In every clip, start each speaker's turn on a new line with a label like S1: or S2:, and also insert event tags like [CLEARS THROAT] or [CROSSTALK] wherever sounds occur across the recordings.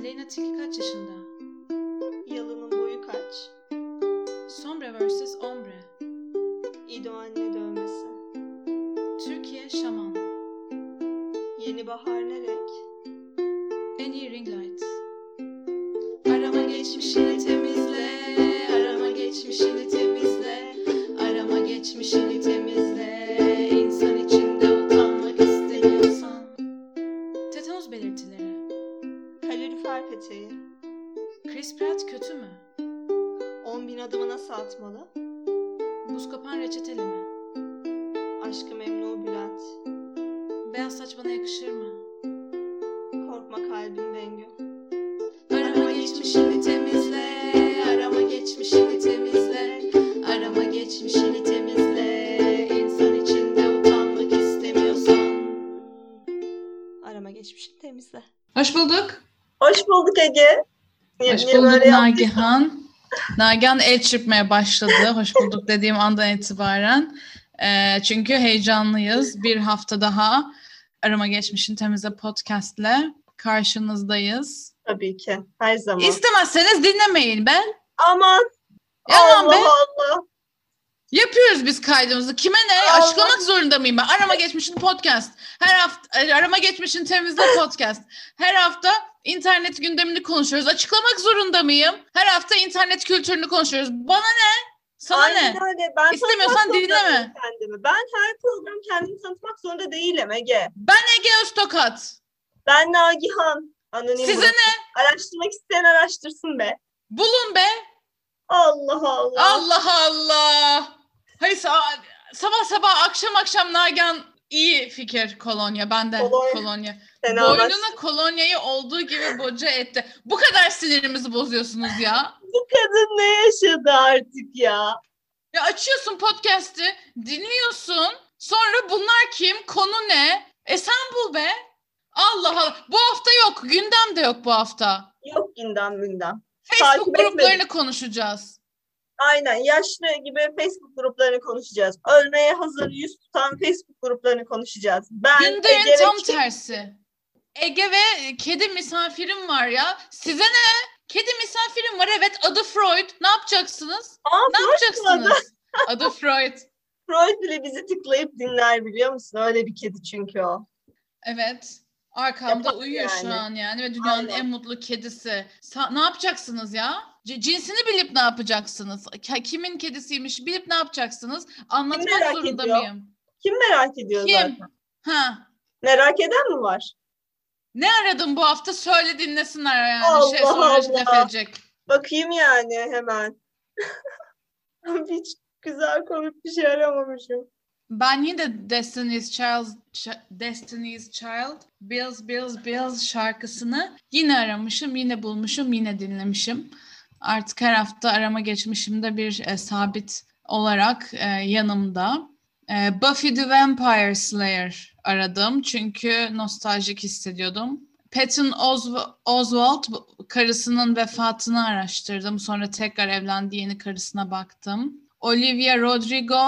S1: Aleyna Tilki kaç yaşında?
S2: Yalının boyu kaç?
S1: Sombre vs. Ombre.
S2: İdo anne dövmesi.
S1: Türkiye Şaman.
S2: Yeni bahar ne renk?
S1: En iyi ring Nagihan. Nagihan el çırpmaya başladı. Hoş bulduk dediğim andan itibaren. Ee, çünkü heyecanlıyız. Bir hafta daha Arama Geçmişin Temizle podcastle karşınızdayız.
S2: Tabii ki. Her zaman.
S1: İstemezseniz dinlemeyin ben.
S2: Aman. Allah
S1: be.
S2: Allah.
S1: Yapıyoruz biz kaydımızı. Kime ne?
S2: Allah.
S1: Açıklamak zorunda mıyım ben? Arama geçmişin podcast. Her hafta e, arama geçmişin temizle podcast. Her hafta internet gündemini konuşuyoruz. Açıklamak zorunda mıyım? Her hafta internet kültürünü konuşuyoruz. Bana ne? Sana
S2: Aynen
S1: ne?
S2: öyle. Ben
S1: İstemiyorsan dinleme.
S2: Kendimi. Ben her program kendimi tanıtmak zorunda değilim Ege.
S1: Ben Ege Öztokat.
S2: Ben Nagihan. Anonim
S1: Size ne?
S2: Araştırmak isteyen araştırsın be.
S1: Bulun be.
S2: Allah Allah.
S1: Allah Allah. Hayır sa- sabah sabah akşam akşam Nagihan iyi fikir kolonya. Ben de
S2: Kolonya.
S1: kolonya. Boynuna kolonyayı olduğu gibi boca etti. Bu kadar sinirimizi bozuyorsunuz ya.
S2: Bu kadın ne yaşadı artık ya?
S1: Ya açıyorsun podcast'i, dinliyorsun. Sonra bunlar kim? Konu ne? E sen bul be. Allah Allah. Bu hafta yok. Gündem de yok bu hafta.
S2: Yok gündem gündem.
S1: Facebook
S2: Takip
S1: gruplarını
S2: etmedim.
S1: konuşacağız.
S2: Aynen yaşlı gibi Facebook gruplarını konuşacağız. Ölmeye hazır yüz tutan Facebook gruplarını konuşacağız. Ben
S1: Gündemin
S2: Ege
S1: tam
S2: Kim-
S1: tersi. Ege ve kedi misafirim var ya. Size ne? Kedi misafirim var evet adı Freud. Ne yapacaksınız?
S2: Aa,
S1: Ne
S2: Freud
S1: yapacaksınız? Adı [LAUGHS] Freud.
S2: Freud bile bizi tıklayıp dinler biliyor musun? Öyle bir kedi çünkü o.
S1: Evet. Arkamda
S2: Yapar
S1: uyuyor şu
S2: yani.
S1: an yani ve dünyanın
S2: Aynen.
S1: en mutlu kedisi. Sa- ne yapacaksınız ya? C- cinsini bilip ne yapacaksınız? Kimin kedisiymiş bilip ne yapacaksınız? Anlatmak
S2: merak
S1: zorunda
S2: ediyor?
S1: mıyım?
S2: Kim merak ediyor
S1: Kim?
S2: zaten?
S1: Ha.
S2: Merak eden mi var?
S1: Ne aradım bu hafta? Söyle dinlesinler yani.
S2: Allah
S1: şey sonra
S2: Allah.
S1: edecek.
S2: Bakayım yani hemen. [LAUGHS] Hiç güzel komik bir şey aramamışım.
S1: Ben yine de Destiny's Child, Ch- Destiny's Child, Bills Bills Bills şarkısını yine aramışım, yine bulmuşum, yine dinlemişim. Artık her hafta arama geçmişimde bir e, sabit olarak e, yanımda. E, Buffy the Vampire Slayer aradım çünkü nostaljik hissediyordum. Patton Osw- Oswalt bu- karısının vefatını araştırdım. Sonra tekrar evlendi yeni karısına baktım. Olivia Rodrigo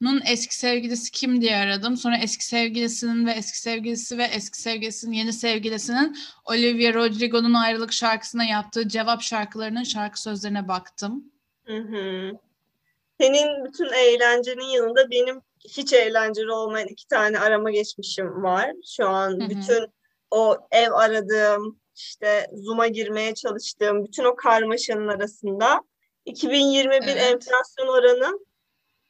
S1: Nun eski sevgilisi kim diye aradım. Sonra eski sevgilisinin ve eski sevgilisi ve eski sevgilisinin yeni sevgilisinin Olivia Rodrigo'nun ayrılık şarkısına yaptığı cevap şarkılarının şarkı sözlerine baktım.
S2: Hı hı. Senin bütün eğlencenin yanında benim hiç eğlenceli olmayan iki tane arama geçmişim var. Şu an
S1: Hı hı.
S2: bütün o ev aradığım, işte Zoom'a girmeye çalıştığım bütün o karmaşanın arasında 2021
S1: Evet.
S2: enflasyon oranı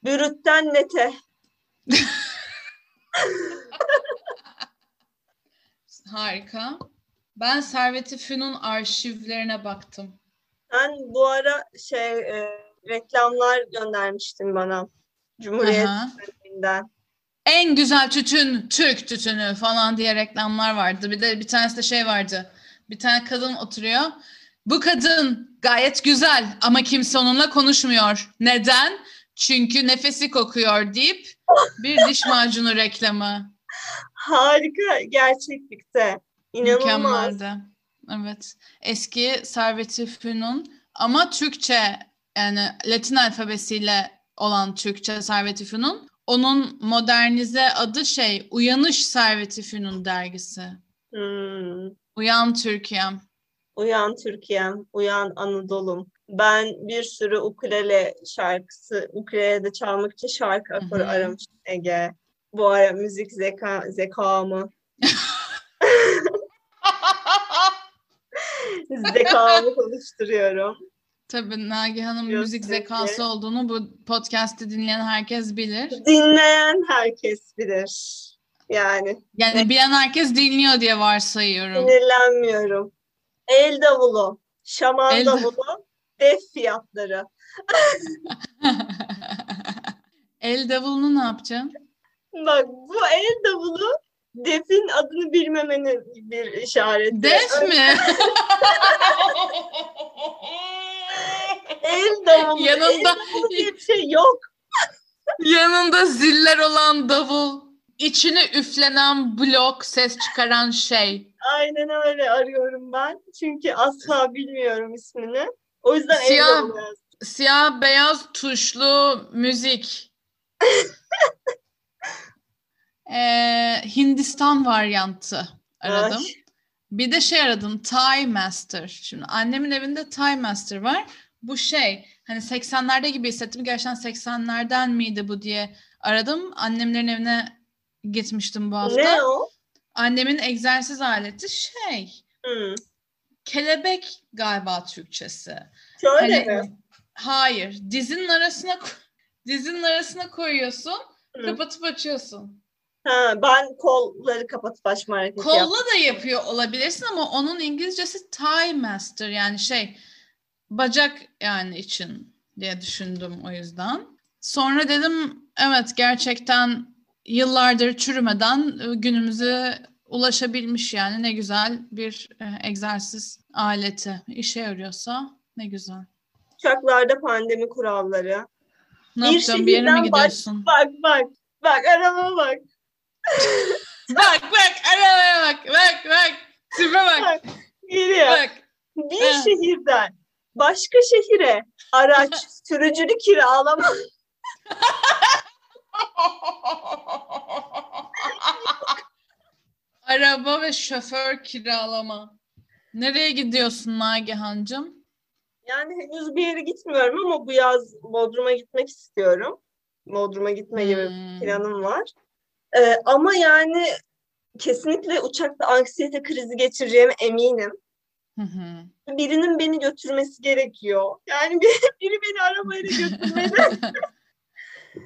S2: bürütten nete. [LAUGHS]
S1: Harika. Ben Servet-i Fünun arşivlerine baktım.
S2: Sen bu ara şey e, reklamlar göndermiştin bana Cumhuriyet.
S1: En güzel tütün Türk tütünü falan diye reklamlar vardı. Bir de bir tanesi de şey vardı. Bir tane kadın oturuyor. Bu kadın gayet güzel ama kimse onunla konuşmuyor. Neden? Çünkü nefesi kokuyor deyip bir diş macunu reklamı.
S2: Harika gerçeklikte. İnanılmaz.
S1: Mükemmeldi. Evet. Eski Servet-i Fünun ama Türkçe yani Latin alfabesiyle olan Türkçe Servet-i Fünun. Onun modernize adı şey Uyanış Servet-i Fünun dergisi.
S2: Hmm.
S1: Uyan Türkiye'm.
S2: Uyan Türkiye'm, uyan Anadolu'm. Ben bir sürü ukulele şarkısı, ukulelede çalmak için şarkı akoru aramışım Ege. Bu ara müzik zeka, zekamı, [LAUGHS] zekamı konuşturuyorum.
S1: Tabii Nagihan'ın müzik
S2: ki-
S1: zekası olduğunu bu podcast'i dinleyen herkes bilir.
S2: Dinleyen herkes bilir. Yani
S1: Yani bilen herkes dinliyor diye varsayıyorum.
S2: sinirlenmiyorum. El davulu, şaman
S1: El-
S2: davulu, def fiyatları. [LAUGHS]
S1: El davulunu ne yapacaksın?
S2: Bak bu el davulu defin adını bilmemenin bir işareti.
S1: Def mi?
S2: El davulu.
S1: Yanında-
S2: El davulu diye bir şey yok. [LAUGHS]
S1: Yanında ziller olan davul. içine üflenen blok ses çıkaran şey.
S2: Aynen öyle arıyorum ben. Çünkü asla bilmiyorum ismini. O yüzden
S1: Siyah-. Siyah beyaz tuşlu müzik. [LAUGHS] Ee, Hindistan varyantı aradım.
S2: Ay.
S1: Bir de şey aradım Thai Master. Şimdi annemin evinde Thai Master var. Bu şey hani 80'lerde gibi hissettim. Gerçekten 80'lerden miydi bu diye aradım. Annemlerin evine gitmiştim bu hafta.
S2: Ne o?
S1: Annemin egzersiz aleti şey
S2: Hmm.
S1: Kelebek galiba Türkçesi.
S2: Şöyle
S1: Hani-
S2: mi?
S1: Hayır. Dizinin arasına dizinin arasına koyuyorsun,
S2: Hı.
S1: kapatıp açıyorsun.
S2: Ha, ben kolları kapatıp açma hareketi
S1: Kolla
S2: yaptım.
S1: da yapıyor olabilirsin ama onun İngilizcesi Thigh Master yani şey bacak yani için diye düşündüm o yüzden. Sonra dedim evet gerçekten yıllardır çürümeden e, günümüze ulaşabilmiş yani ne güzel bir e, egzersiz aleti. İşe yarıyorsa ne güzel.
S2: Uçaklarda pandemi kuralları.
S1: Ne
S2: Bir
S1: yapacağım bir yere mi gidiyorsun?
S2: Bak bak. Bak arama bak. [LAUGHS]
S1: Bak bak arabaya bak bak bak tipe bak
S2: Bak. Geliyor.
S1: bak.
S2: Bir
S1: Ha.
S2: şehirden başka şehire araç [LAUGHS] sürücülü kiralama. [LAUGHS]
S1: Araba ve şoför kiralama. Nereye gidiyorsun Nagihan'cığım?
S2: Yani henüz bir yere gitmiyorum ama bu yaz Bodrum'a gitmek istiyorum. Bodrum'a gitme gibi
S1: Hmm.
S2: planım var. Ee, ama yani kesinlikle uçakta anksiyete krizi geçireceğime eminim.
S1: Hı hı.
S2: Birinin beni götürmesi gerekiyor. Yani biri, [LAUGHS] biri beni arabayla götürmeli. [LAUGHS]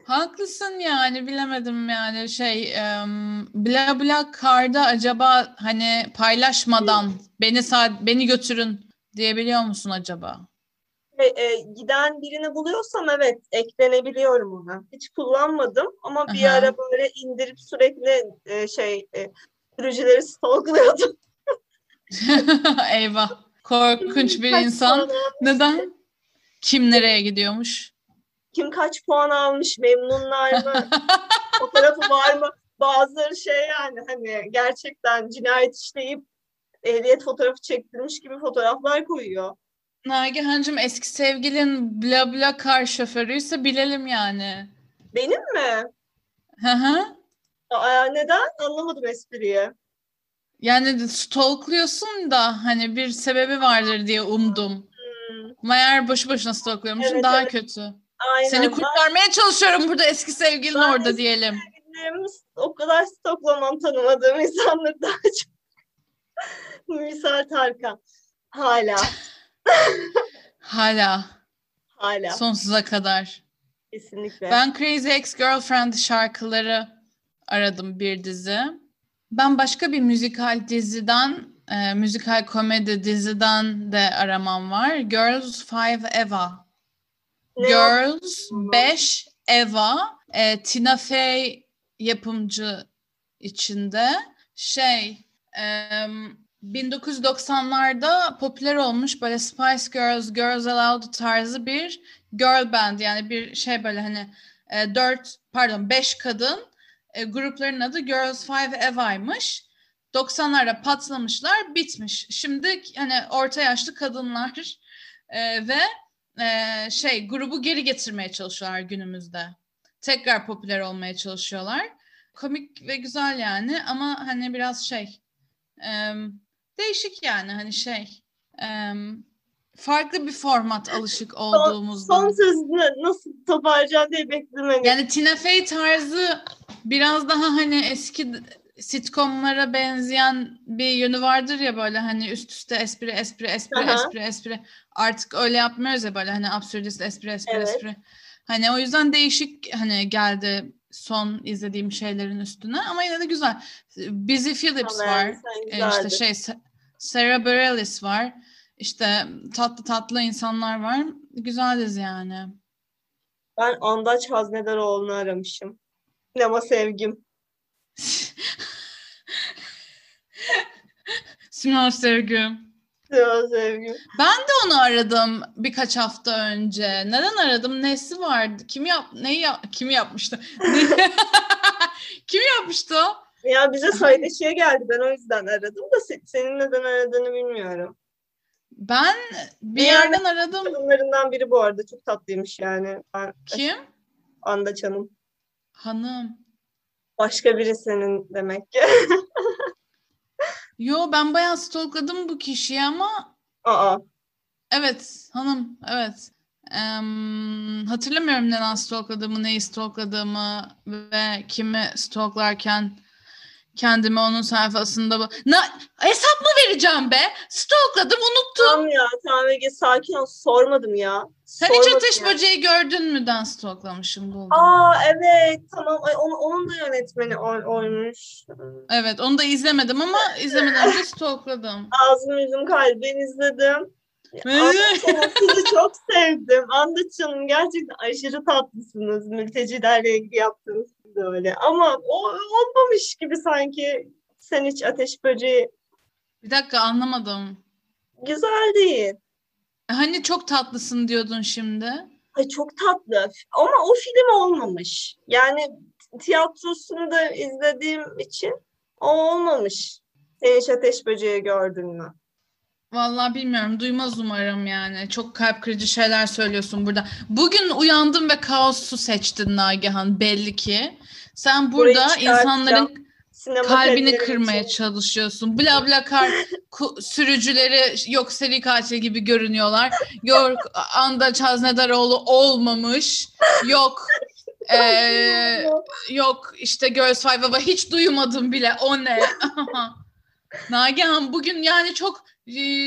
S1: Haklısın yani bilemedim yani şey em, bla bla karda acaba hani paylaşmadan beni beni götürün diyebiliyor musun acaba?
S2: Ve, e, giden birini buluyorsam evet eklenebiliyorum ona. Hiç kullanmadım ama bir
S1: Aha.
S2: ara böyle indirip sürekli e, şey e, sürücüleri stalklıyordum. [LAUGHS] [LAUGHS]
S1: Eyvah. Korkunç bir
S2: Kaç
S1: insan. Neden? Kim nereye gidiyormuş?
S2: Kim kaç puan almış, memnunlar mı, [LAUGHS] fotoğrafı var mı? Bazıları şey yani hani gerçekten cinayet işleyip ehliyet fotoğrafı çektirmiş gibi fotoğraflar koyuyor.
S1: Nagihan'cığım eski sevgilin bla bla kar şoförüyse bilelim yani.
S2: Benim mi?
S1: Hı hı.
S2: Aa, neden? Anlamadım espriyi.
S1: Yani stalkluyorsun da hani bir sebebi vardır diye umdum.
S2: Hmm,
S1: Meğer boşu boşuna stalklıyormuşsun
S2: Evet,
S1: daha
S2: evet.
S1: kötü.
S2: Aynen.
S1: Seni kurtarmaya çalışıyorum burada eski sevgilin
S2: Ben
S1: orada
S2: eski
S1: diyelim.
S2: Benim o kadar stoklamam tanımadığım insanları daha çok. Misal Tarkan. Hala. [LAUGHS]
S1: Hala
S2: Hala.
S1: sonsuza kadar.
S2: Kesinlikle.
S1: Ben Crazy Ex-Girlfriend şarkıları aradım bir dizi. Ben başka bir müzikal diziden, e, müzikal komedi diziden de aramam var. Girls Five Eva. Girls 5 Eva. E, Tina Fey yapımcı içinde. Şey, em, 1990'larda popüler olmuş böyle Spice Girls, Girls Aloud tarzı bir girl band yani bir şey böyle hani e, dört pardon beş kadın e, grupların adı Girls Five Eva'ymış. 90'larda patlamışlar, bitmiş. Şimdi hani orta yaşlı kadınlar e, ve e, şey grubu geri getirmeye çalışıyorlar günümüzde. Tekrar popüler olmaya çalışıyorlar. Komik ve güzel yani ama hani biraz şey e, değişik yani hani şey em, farklı bir format alışık olduğumuzda.
S2: Son sözünü nasıl toparlayacağım diye bekledim. Hani.
S1: Yani Tina Fey tarzı biraz daha hani eski sitcomlara benzeyen bir yönü vardır ya böyle hani üst üste espri espri espri
S2: Aha.
S1: espri espri artık öyle yapmıyoruz ya böyle hani absürdist espri espri
S2: Evet.
S1: espri. Hani o yüzden değişik hani geldi son izlediğim şeylerin üstüne ama yine de güzel. Busy Phillips
S2: Tamam,
S1: var. E, işte şey Sa- Sarah Bareilles var. İşte tatlı tatlı insanlar var. Güzel dizi yani.
S2: Ben Andaç Haznedaroğlu'nu aramışım. Sinema sevgim.
S1: Simon Sevgi.
S2: Sinema sevgim.
S1: onu aradım birkaç hafta önce. Neden aradım? Nesi vardı? Kim yap neyi yap kim yapmıştı? [LAUGHS] kim yapmıştı?
S2: Ya bize söyleşiye geldi. Ben o yüzden aradım da se- senin neden aradığını bilmiyorum.
S1: Ben bir
S2: Bir
S1: yerden aradım.
S2: Kadınlarından biri bu arada. Çok tatlıymış yani. Ben,
S1: Kim?
S2: Andaç Hanım.
S1: Hanım.
S2: Başka biri senin demek ki.
S1: Yo ben bayağı stalkladım bu kişiyi ama
S2: Aa.
S1: evet hanım evet. Em, hatırlamıyorum neden stalkladığımı, neyi stalkladığımı ve kimi stalklarken kendimi onun sayfasında Na, hesap mı vereceğim be? Stalkladım unuttum.
S2: Tamam ya. Tamam Ege sakin ol. Sormadım ya.
S1: Sen hiç ateş
S2: ya.
S1: böceği gördün müden stalklamışım buldum.
S2: Aa evet. Tamam. Ay, onun, onun da yönetmeni oy, oymuş.
S1: Evet onu da izlemedim ama izlemeden önce stalkladım. [LAUGHS]
S2: Ağzım yüzüm kalbi. Ben izledim. Hanım sizi çok sevdim. Andaç Hanım gerçekten aşırı tatlısınız. Mültecilerle ilgili yaptığınız de öyle. Ama o olmamış gibi sanki sen hiç ateş böceği
S1: Bir dakika anlamadım.
S2: güzel değil.
S1: Hani çok tatlısın diyordun şimdi.
S2: Ay çok tatlı. Ama o film olmamış. Yani tiyatrosunu da izlediğim için o olmamış. Sen hiç ateş böceği gördün mü?
S1: Vallahi bilmiyorum. Duymaz umarım yani. Çok kalp kırıcı şeyler söylüyorsun burada. Bugün uyandım ve kaosu seçtin Nagihan belli ki. Sen burada insanların kalbini kırmaya
S2: için.
S1: çalışıyorsun. Bla bla kar sürücüleri yok seri katil gibi görünüyorlar. Yok Anda Haznedaroğlu olmamış. Yok [LAUGHS] eee, yok işte Girls Five Ava hiç duymadım bile. O ne? [LAUGHS] Nagihan bugün yani çok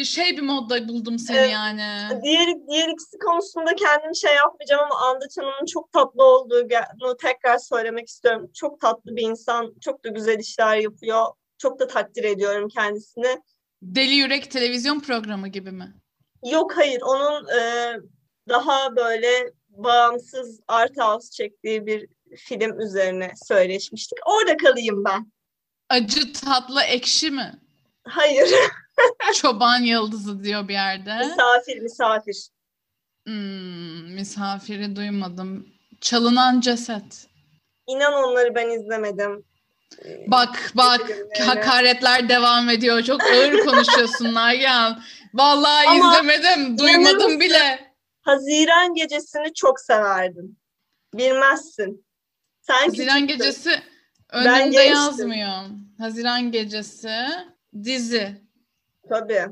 S1: şey bir modda buldum seni
S2: Evet.
S1: yani.
S2: Diğer, diğer ikisi konusunda kendim şey yapmayacağım ama Andaç Hanım'ın çok tatlı olduğunu tekrar söylemek istiyorum. Çok tatlı bir insan, çok da güzel işler yapıyor. Çok da takdir ediyorum kendisini.
S1: Deli Yürek televizyon programı gibi mi?
S2: Yok hayır, onun e, daha böyle bağımsız art house çektiği bir film üzerine söyleşmiştik. Orada kalayım ben.
S1: Acı tatlı ekşi mi?
S2: Hayır, [LAUGHS]
S1: Çoban yıldızı diyor bir yerde.
S2: misafir, misafir.
S1: Hmm, misafiri duymadım. Çalınan ceset.
S2: İnan onları ben izlemedim. E,
S1: Bak bak hakaretler devam ediyor. Çok ağır konuşuyorsun Nagihan. Vallahi
S2: Ama
S1: izlemedim. Duymadım bile.
S2: Haziran gecesini çok severdim. Bilmezsin. Sen
S1: Haziran
S2: küçüktün.
S1: gecesi
S2: gençtim.
S1: yazmıyor. Haziran gecesi dizi.
S2: Tabii.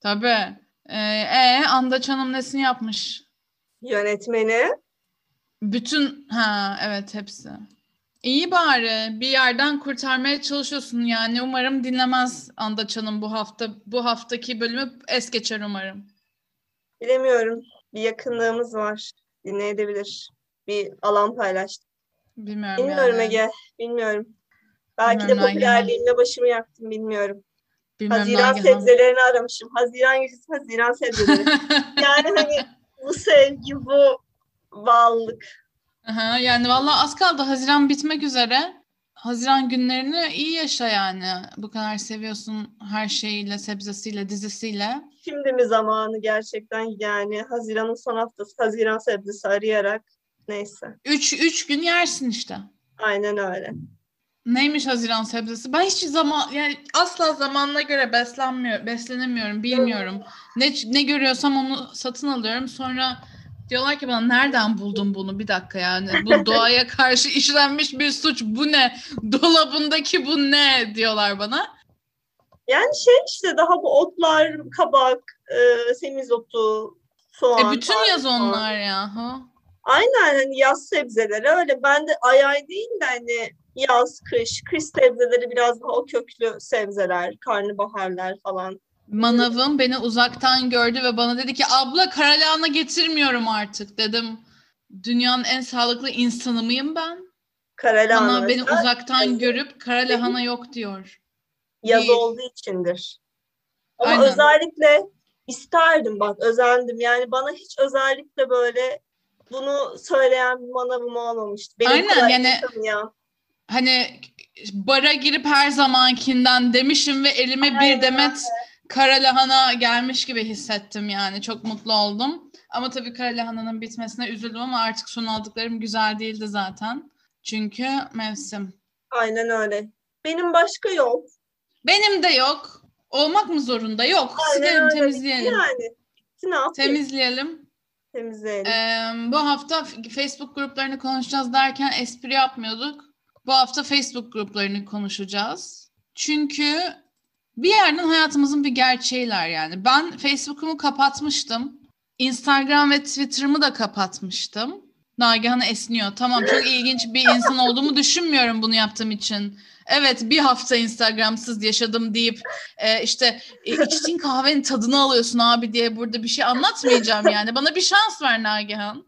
S1: Tabii. Ee, e, Andaç Hanım nesini yapmış?
S2: Yönetmeni.
S1: Bütün ha evet hepsi. İyi bari bir yerden kurtarmaya çalışıyorsun yani. Umarım dinlemez Andaç Hanım bu hafta bu haftaki bölümü es geçer umarım.
S2: Bilemiyorum. Bir yakınlığımız var. Dinleyebilir. Bir alan paylaştık.
S1: Bilmiyorum,
S2: Bilmiyorum
S1: yani.
S2: Ege. Bilmiyorum. Belki de
S1: Bilmiyorum Nagihan.
S2: popülerliğimle başımı yaktım. Bilmiyorum.
S1: Bilmiyorum
S2: Haziran sebzelerini aramışım. Haziran gecesi Haziran sebzeleri. [LAUGHS] yani hani bu sevgi, bu bağlılık.
S1: Aha, yani vallahi az kaldı. Haziran bitmek üzere. Haziran günlerini iyi yaşa yani. Bu kadar seviyorsun her şeyiyle, sebzesiyle, dizisiyle.
S2: Şimdi mi zamanı gerçekten yani Haziran'ın son haftası Haziran sebzesi arayarak neyse.
S1: Üç, üç gün yersin işte.
S2: Aynen öyle.
S1: Neymiş Haziran sebzesi? Ben hiç zaman yani asla zamanına göre beslenmiyor, beslenemiyorum, bilmiyorum. Ne ne görüyorsam onu satın alıyorum. Sonra diyorlar ki bana nereden buldun bunu? Bir dakika yani. Bu [LAUGHS] doğaya karşı işlenmiş bir suç. Bu ne? Dolabındaki bu ne diyorlar bana.
S2: Yani şey işte daha bu otlar, kabak, e, semizotu, soğan.
S1: E bütün yaz onlar ya. Ha?
S2: Aynen hani yaz sebzeleri öyle. Ben de ay ay değil de hani yaz, kış, kış sebzeleri biraz daha o köklü sebzeler, karnabaharlar falan.
S1: Manavım beni uzaktan gördü ve bana dedi ki abla karalahana getirmiyorum artık dedim. Dünyanın en sağlıklı insanı mıyım ben?
S2: Karalahana
S1: Bana beni uzaktan
S2: yazın-
S1: görüp karalahana yok diyor.
S2: yaz
S1: değil.
S2: olduğu içindir. Ama
S1: Aynen.
S2: özellikle isterdim bak özendim. Yani bana hiç özellikle böyle bunu söyleyen bir manavım olmamıştı. Benim
S1: Aynen, yani-
S2: ya.
S1: Hani bara girip her zamankinden demişim ve elime
S2: Aynen
S1: bir demet karalahana gelmiş gibi hissettim yani. Çok mutlu oldum. Ama tabii karalahananın bitmesine üzüldüm ama artık son aldıklarım güzel değildi zaten. Çünkü mevsim.
S2: Aynen öyle. Benim başka yok.
S1: Benim de yok. Olmak mı zorunda? Yok.
S2: Aynen
S1: Silelim,
S2: öyle.
S1: temizleyelim.
S2: Yani. Ne yapayım?
S1: Temizleyelim.
S2: Temizleyelim.
S1: Ee, bu hafta Facebook gruplarını konuşacağız derken espri yapmıyorduk. Bu hafta Facebook gruplarını konuşacağız. Çünkü bir yerden hayatımızın bir gerçeğiler yani. Ben Facebook'umu kapatmıştım. Instagram ve Twitter'ımı da kapatmıştım. Nagihan esniyor. Tamam çok ilginç bir insan olduğumu düşünmüyorum bunu yaptığım için. Evet bir hafta Instagram'sız yaşadım deyip e, işte e, içtiğin kahvenin tadını alıyorsun abi diye burada bir şey anlatmayacağım yani. Bana bir şans ver Nagihan.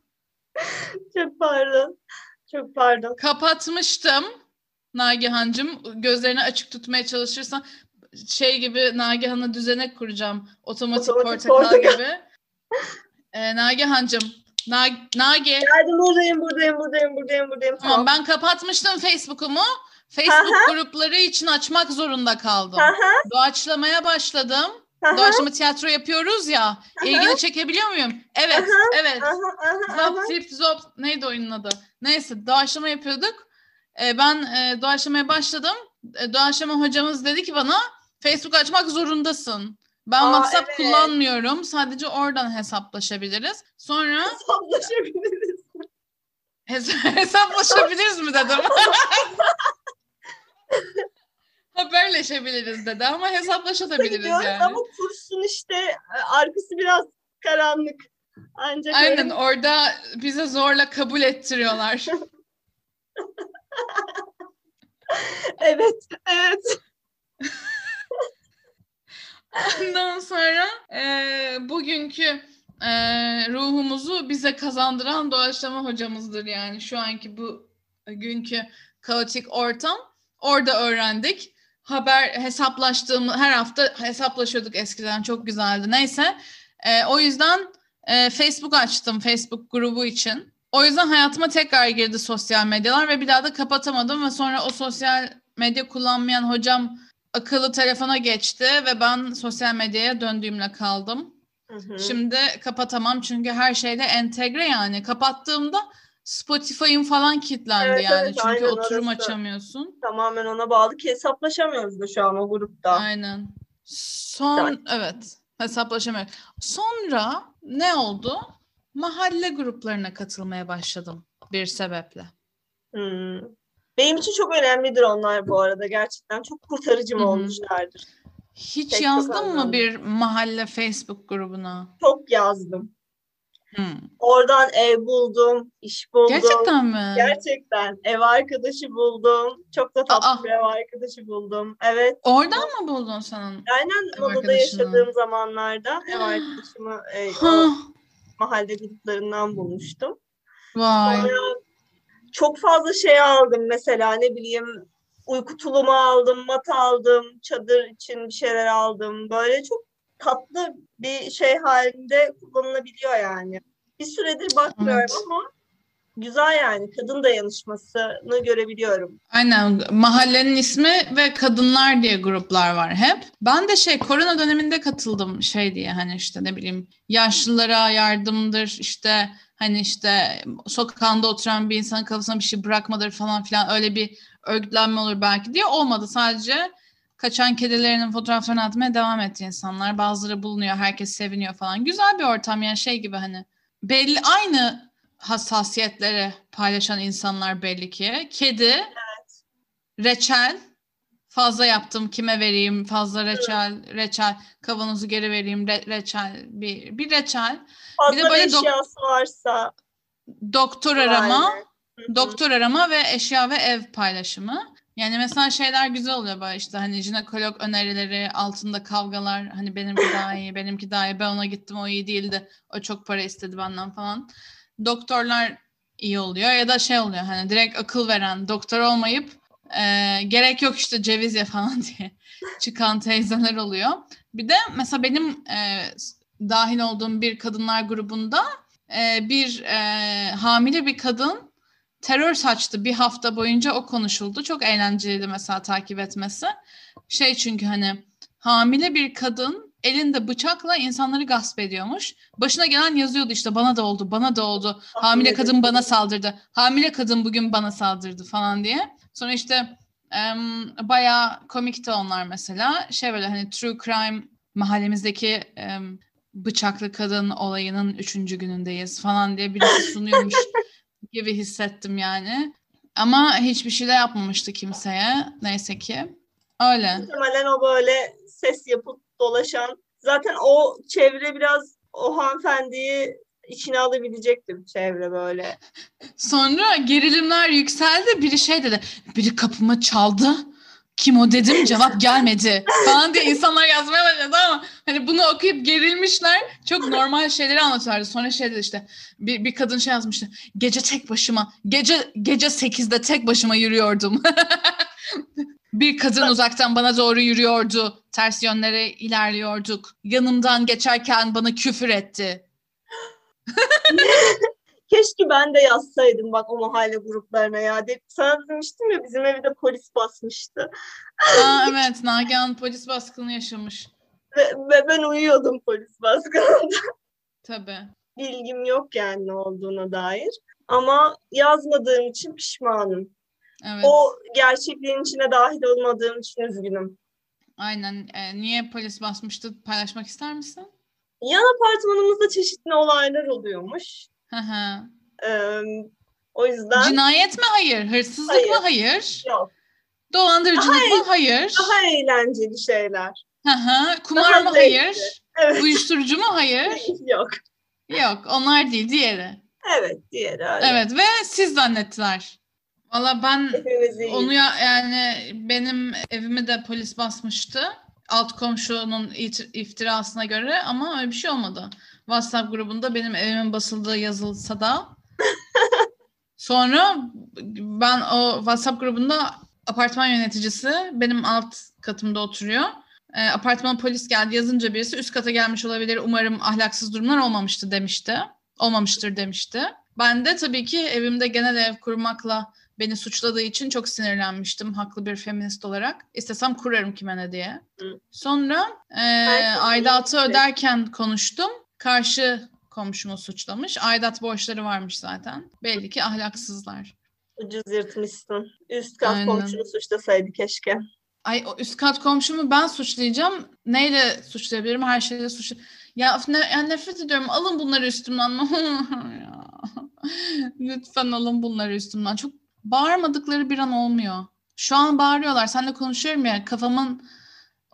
S2: Çok pardon. Çok pardon.
S1: Kapatmıştım Nagihan'cığım. Gözlerini açık tutmaya çalışırsan şey gibi Nagihan'a düzenek kuracağım. Otomatik,
S2: Otomatik
S1: portakal,
S2: portakal.
S1: gibi. Ee, Nagihan'cığım. Na Nagi.
S2: Geldim buradayım buradayım buradayım buradayım buradayım.
S1: Tamam ben kapatmıştım Facebook'umu. Facebook grupları için açmak zorunda kaldım.
S2: Hı.
S1: Doğaçlamaya başladım. Doğaçlama tiyatro yapıyoruz ya. İlgini çekebiliyor muyum? Evet, evet. Zop zip zop neydi oyunun adı? Neyse doğaçlama yapıyorduk. Ee, ben e, doğaçlamaya başladım. E, doğaçlama hocamız dedi ki bana Facebook açmak zorundasın. Ben
S2: Aa,
S1: WhatsApp
S2: evet.
S1: kullanmıyorum. Sadece oradan hesaplaşabiliriz. Sonra
S2: Hesaplaşabiliriz.
S1: hes- [LAUGHS] hesaplaşabiliriz mi dedim. [LAUGHS] Haberleşebiliriz dedi ama hesaplaşabiliriz yani.
S2: Ama kursun işte e, arkası biraz karanlık. Ancak öyle
S1: Aynen orada bize zorla kabul ettiriyorlar. [LAUGHS]
S2: Evet, evet.
S1: Ondan sonra e, bugünkü e, ruhumuzu bize kazandıran doğaçlama hocamızdır yani şu anki bu günkü kaotik ortam. Orada öğrendik. Haber hesaplaştığımız her hafta hesaplaşıyorduk eskiden çok güzeldi. Neyse e, o yüzden e, Facebook açtım Facebook grubu için. O yüzden hayatıma tekrar girdi sosyal medyalar ve bir daha da kapatamadım ve sonra o sosyal medya kullanmayan hocam akıllı telefona geçti ve ben sosyal medyaya döndüğümle kaldım.
S2: Hı hı.
S1: Şimdi kapatamam çünkü her şeyde entegre yani. Kapattığımda Spotify'ım falan kilitlendi
S2: Evet,
S1: yani.
S2: evet,
S1: çünkü
S2: aynen
S1: oturum
S2: orası.
S1: açamıyorsun.
S2: Tamamen ona bağlı ki hesaplaşamıyoruz da şu an o grupta.
S1: Aynen. Son evet hesaplaşamıyorum. Sonra ne oldu? Mahalle gruplarına katılmaya başladım bir sebeple.
S2: Hmm. Benim için çok önemlidir onlar bu arada gerçekten. Çok kurtarıcı mı
S1: Hı hı.
S2: olmuşlardır.
S1: Hiç
S2: Pek
S1: yazdın mı bir mahalle Facebook grubuna?
S2: Çok yazdım.
S1: Hmm.
S2: Oradan ev buldum, iş buldum.
S1: Gerçekten mi?
S2: Gerçekten ev arkadaşı buldum. Çok da tatlı
S1: Aa.
S2: bir ev arkadaşı buldum. Evet.
S1: Oradan mı buldun sen?
S2: Aynen
S1: arkadaşını.
S2: yaşadığım zamanlarda ev arkadaşımı e, mahalle gruplarından bulmuştum.
S1: vay.
S2: Sonra çok fazla şey aldım mesela ne bileyim uyku tulumu aldım, mat aldım, çadır için bir şeyler aldım. Böyle çok tatlı bir şey halinde kullanılabiliyor yani. Bir süredir bakmıyorum
S1: Evet.
S2: ama güzel yani kadın dayanışmasını görebiliyorum.
S1: Aynen mahallenin ismi ve kadınlar diye gruplar var hep. Ben de şey korona döneminde katıldım şey diye hani işte ne bileyim yaşlılara yardımdır işte hani işte sokağında oturan bir insanın kafasına bir şey bırakmadır falan filan öyle bir örgütlenme olur belki diye olmadı. Sadece kaçan kedilerinin fotoğraflarını atmaya devam etti insanlar. Bazıları bulunuyor, herkes seviniyor falan. Güzel bir ortam yani şey gibi hani belli aynı hassasiyetleri paylaşan insanlar belli ki. Kedi, reçel fazla yaptım kime vereyim fazla reçel reçel kavanozu geri vereyim re- reçel bir bir reçel
S2: Fazla
S1: Bir de böyle
S2: eşyası varsa.
S1: doktor arama
S2: hı.
S1: doktor arama ve eşya ve ev paylaşımı. Yani mesela şeyler güzel oluyor böyle işte hani jinekolog önerileri, altında kavgalar, hani benimki daha iyi, benimki daha iyi, ben ona gittim o iyi değildi, o çok para istedi benden falan. Doktorlar iyi oluyor ya da şey oluyor hani direkt akıl veren doktor olmayıp e, gerek yok işte ceviz ye falan [LAUGHS] diye çıkan teyzeler oluyor. Bir de mesela benim e, dahil olduğum bir kadınlar grubunda e, bir e, hamile bir kadın terör saçtı bir hafta boyunca o konuşuldu. Çok eğlenceliydi mesela takip etmesi. Şey çünkü hani hamile bir kadın elinde bıçakla insanları gasp ediyormuş. Başına gelen yazıyordu işte bana da oldu, bana da oldu. Hamile kadın bana saldırdı. Hamile kadın bugün bana saldırdı falan diye. Sonra işte em, bayağı komikti onlar mesela. Şey böyle hani true crime mahallemizdeki em, bıçaklı kadın olayının üçüncü günündeyiz falan diye birisi sunuyormuş [LAUGHS] gibi hissettim yani. Ama hiçbir şey de yapmamıştı kimseye. Neyse ki. Öyle.
S2: Muhtemelen o böyle ses yapıp dolaşan. Zaten o çevre biraz o hanımefendiyi içine alabilecekti bir çevre böyle. [LAUGHS]
S1: Sonra gerilimler yükseldi. Biri şey dedi. Biri kapıma çaldı. Kim o dedim cevap gelmedi falan diye [LAUGHS] insanlar yazmaya başladı ama hani bunu okuyup gerilmişler çok normal şeyleri anlatıyorlardı. Sonra şey dedi işte bir, bir kadın şey yazmıştı. Gece tek başıma gece gece 8'de tek başıma yürüyordum. [LAUGHS] bir kadın uzaktan bana doğru yürüyordu. Ters yönlere ilerliyorduk. Yanımdan geçerken bana küfür etti. [LAUGHS]
S2: Ben de yazsaydım bak o mahalle gruplarına ya. De, sana demiştim ya bizim evi de polis basmıştı.
S1: Aa, evet Nagihan polis baskını yaşamış.
S2: Ve, ve ben uyuyordum polis baskınında.
S1: Tabii.
S2: Bilgim yok yani ne olduğuna dair. Ama yazmadığım için pişmanım.
S1: Evet.
S2: O gerçekliğin içine dahil olmadığım için üzgünüm.
S1: Aynen. Ee, niye polis basmıştı? Paylaşmak ister misin?
S2: Yan apartmanımızda çeşitli olaylar oluyormuş.
S1: Hı hı.
S2: Ee, o yüzden
S1: Cinayet mi? Hayır. Hırsızlık mı? Hayır.
S2: yok.
S1: Dolandırıcılık
S2: Hayır.
S1: mı? Hayır.
S2: Daha eğlenceli şeyler.
S1: Hı hı. Kumar
S2: Daha
S1: mı?
S2: zevkli.
S1: Hayır.
S2: Evet.
S1: Uyuşturucu mu? Hayır. [LAUGHS]
S2: yok.
S1: Yok. Onlar değil. Diğeri.
S2: Evet diğeri öyle.
S1: Evet. Ve siz zannettiler. Valla ben onu ya, yani benim evimi de polis basmıştı. Alt komşunun iftirasına göre ama öyle bir şey olmadı. WhatsApp grubunda benim evimin basıldığı yazılsa da sonra ben o WhatsApp grubunda apartman yöneticisi benim alt katımda oturuyor. E, apartmana polis geldi yazınca birisi üst kata gelmiş olabilir. Umarım ahlaksız durumlar olmamıştı demişti. Olmamıştır demişti. Ben de tabii ki evimde genel ev kurmakla beni suçladığı için çok sinirlenmiştim haklı bir feminist olarak. İstesem kurarım kime ne diye.
S2: Hı.
S1: Sonra e, aidatı öderken konuştum. Karşı komşumu suçlamış. Aidat borçları varmış zaten. Belli ki ahlaksızlar.
S2: Ucuz yırtmışsın. Üst kat
S1: Aynen.
S2: komşunu suçlasaydı keşke.
S1: Ay o üst kat komşumu ben suçlayacağım. Neyle suçlayabilirim? Her şeyle suçlu. Ya, ne, ya nefret ediyorum. Alın bunları üstümden. [LAUGHS] Lütfen alın bunları üstümden. Çok bağırmadıkları bir an olmuyor. Şu an bağırıyorlar. Seninle konuşuyorum ya kafamın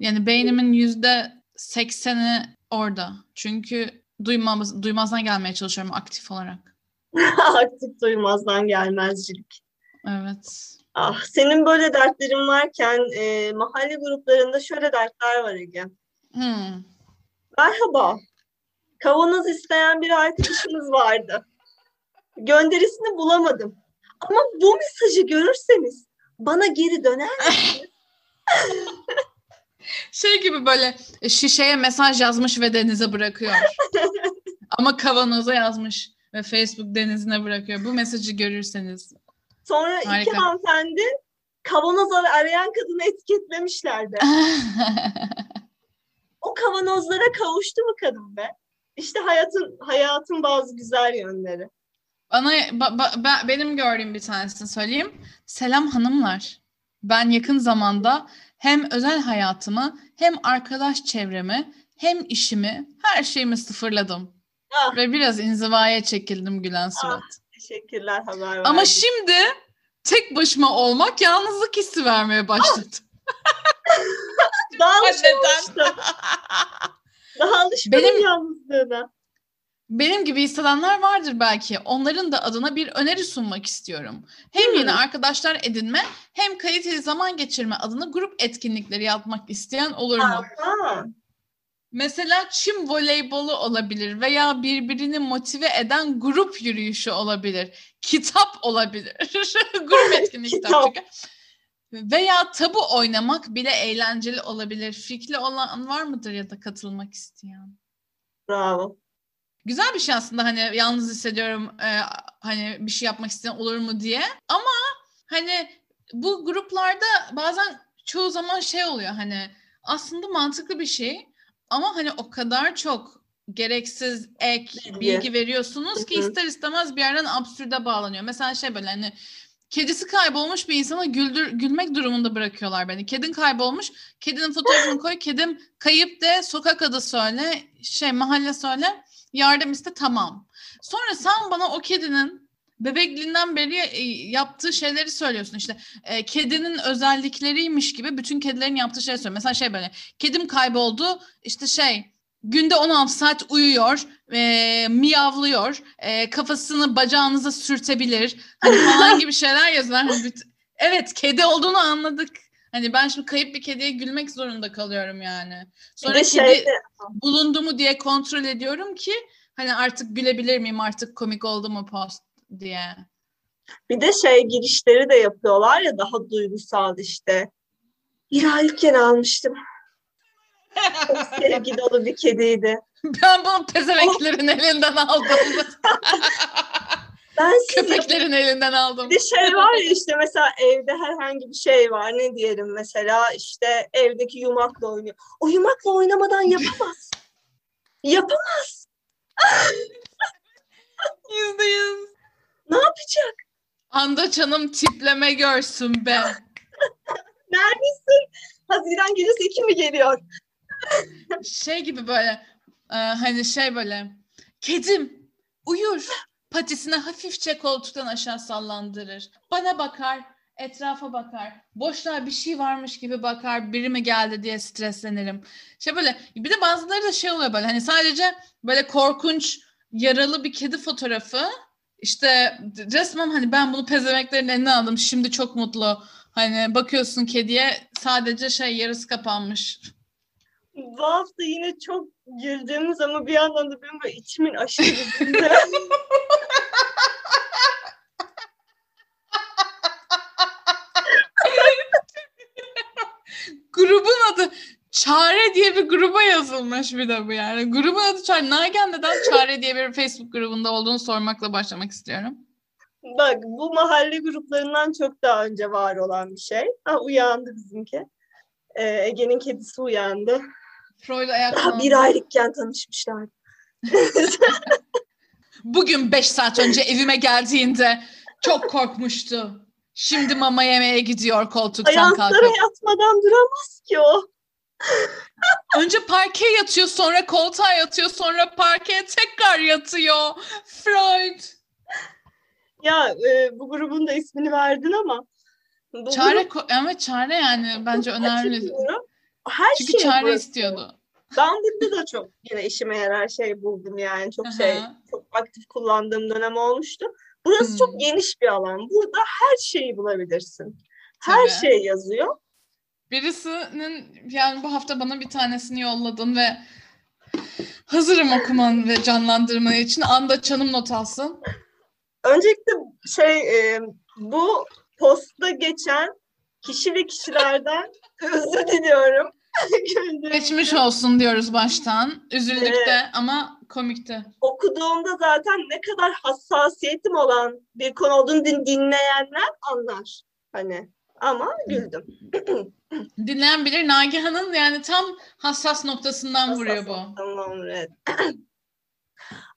S1: yani beynimin yüzde sekseni orada. Çünkü duymamız, duymazdan gelmeye çalışıyorum aktif olarak. [LAUGHS]
S2: Artık duymazdan gelmezcilik.
S1: Evet.
S2: Ah, senin böyle dertlerin varken e, mahalle gruplarında şöyle dertler var Ege.
S1: Hmm.
S2: Merhaba. Kavanoz isteyen bir arkadaşımız vardı. Gönderisini bulamadım. Ama bu mesajı görürseniz bana geri döner misiniz? [LAUGHS]
S1: Şey gibi böyle şişeye mesaj yazmış ve denize bırakıyor. [LAUGHS] Ama kavanoza yazmış ve Facebook denizine bırakıyor. Bu mesajı görürseniz.
S2: Sonra iki
S1: Harika.
S2: hanımefendi kavanoz ar- arayan kadını etiketlemişlerdi. [LAUGHS] O kavanozlara kavuştu mu kadın be? İşte hayatın hayatın bazı güzel yönleri.
S1: Bana ba- ba- ben- benim gördüğüm bir tanesini söyleyeyim. Selam hanımlar. Ben yakın zamanda hem özel hayatımı hem arkadaş çevremi hem işimi her şeyimi sıfırladım.
S2: Ah.
S1: Ve biraz inzivaya çekildim gülen surat.
S2: Teşekkürler haber
S1: Ama
S2: verdin.
S1: şimdi tek başıma olmak yalnızlık hissi vermeye başladı. [LAUGHS]
S2: Daha
S1: Neden?
S2: alışamamıştım. Daha alışmadım
S1: Benim-
S2: yalnızlığına.
S1: Benim gibi hissedenler vardır belki. Onların da adına bir öneri sunmak istiyorum. Hem
S2: Hmm.
S1: yeni arkadaşlar edinme hem kaliteli zaman geçirme adına grup etkinlikleri yapmak isteyen olur mu?
S2: Aha.
S1: Mesela çim voleybolu olabilir veya birbirini motive eden grup yürüyüşü olabilir. Kitap olabilir. [LAUGHS] grup etkinlik kitap. Veya tabu oynamak bile eğlenceli olabilir. Fikri olan var mıdır ya da katılmak isteyen?
S2: Bravo.
S1: Güzel bir şey aslında hani yalnız hissediyorum e, hani bir şey yapmak isteyen olur mu diye. Ama hani bu gruplarda bazen çoğu zaman şey oluyor hani aslında mantıklı bir şey ama hani o kadar çok gereksiz ek
S2: Bilgi.
S1: bilgi, veriyorsunuz ki ister istemez bir yerden absürde bağlanıyor. Mesela şey böyle hani kedisi kaybolmuş bir insana güldür, gülmek durumunda bırakıyorlar beni. Kedin kaybolmuş, kedinin fotoğrafını koy, kedim kayıp de sokak adı söyle, şey mahalle söyle, yardım iste tamam. Sonra sen bana o kedinin bebekliğinden beri e, yaptığı şeyleri söylüyorsun işte e, kedinin özellikleriymiş gibi bütün kedilerin yaptığı şeyleri söylüyor. Mesela şey böyle kedim kayboldu işte şey günde 16 saat uyuyor e, miyavlıyor e, kafasını bacağınıza sürtebilir hani falan [LAUGHS] gibi şeyler yazıyorlar. Hani evet kedi olduğunu anladık. Hani ben şimdi kayıp bir kediye gülmek zorunda kalıyorum yani. Sonra kedi
S2: şeyde
S1: bulundu mu diye kontrol ediyorum ki hani artık gülebilir miyim artık komik oldu mu post diye.
S2: Bir de şey girişleri de yapıyorlar ya daha duygusal işte. Bir aylıkken almıştım. Çok [LAUGHS] sevgi dolu bir kediydi.
S1: Ben bunu pezevenklerin elinden aldım. [LAUGHS]
S2: Ben size
S1: Köpeklerin elinden aldım.
S2: bir şey var ya işte mesela evde herhangi bir şey var ne diyelim mesela işte evdeki yumakla oynuyor. O yumakla oynamadan yapamaz. [LAUGHS] Yapamaz. [LAUGHS]
S1: Yüzde yüz.
S2: Ne yapacak?
S1: Anda canım tipleme görsün be. [LAUGHS]
S2: Neredesin? Haziran gecesi iki mi geliyor?
S1: Şey gibi böyle e, hani şey böyle kedim uyur patisini hafifçe koltuktan aşağı sallandırır. Bana bakar etrafa bakar. Boşluğa bir şey varmış gibi bakar. Biri mi geldi diye streslenirim. Şey böyle bir de bazıları da şey oluyor böyle hani sadece böyle korkunç yaralı bir kedi fotoğrafı işte resmen hani ben bunu pezemeklerin eline aldım şimdi çok mutlu. Hani bakıyorsun kediye sadece şey yarısı kapanmış.
S2: Bu hafta yine çok güldüğümüz ama bir yandan da benim böyle içimin aşırı [LAUGHS] güldüğü.
S1: Grubun adı Çare diye bir gruba yazılmış bir de bu yani. Grubun adı Çare. Nagihan neden Çare diye bir Facebook grubunda olduğunu sormakla başlamak istiyorum.
S2: Bak bu mahalle gruplarından çok daha önce var olan bir şey. Ha uyandı bizimki. Ee, Ege'nin kedisi uyandı.
S1: Freud
S2: Daha
S1: ayaklandı.
S2: bir aylıkken tanışmışlar. [LAUGHS]
S1: Bugün 5 saat önce evime geldiğinde çok korkmuştu. Şimdi mama yemeye gidiyor koltuktan
S2: Ayaklara
S1: kalkıp.
S2: yatmadan duramaz ki o.
S1: Önce parkeye yatıyor sonra koltuğa yatıyor sonra parkeye tekrar yatıyor. Freud.
S2: Ya e, bu grubun da ismini verdin ama. Bu
S1: Çare
S2: grup
S1: evet çare yani bence önemli.
S2: Her
S1: Çünkü
S2: şey
S1: çare
S2: burası.
S1: istiyordu.
S2: Ben burada da çok yine işime yarar şey buldum yani. Çok şey çok aktif kullandığım dönem olmuştu. Burası
S1: Hmm.
S2: çok geniş bir alan. Burada her şeyi bulabilirsin. Her
S1: Tabii.
S2: şey yazıyor.
S1: Birisinin yani bu hafta bana bir tanesini yolladın ve hazırım okuman ve canlandırman için anda çanım not alsın.
S2: Öncelikle şey e, bu postta geçen kişi ve kişilerden [LAUGHS] özür diliyorum.
S1: Geçmiş olsun diyoruz baştan. Üzüldük
S2: Evet.
S1: de ama komikti.
S2: Okuduğumda zaten ne kadar hassasiyetim olan bir konu olduğunu din- dinleyenler anlar. Hani ama güldüm. [CLEARS THROAT]
S1: Dinleyen bilir Nagihan'ın yani tam hassas noktasından vuruyor bu.
S2: Tamam evet. [CLEARS THROAT]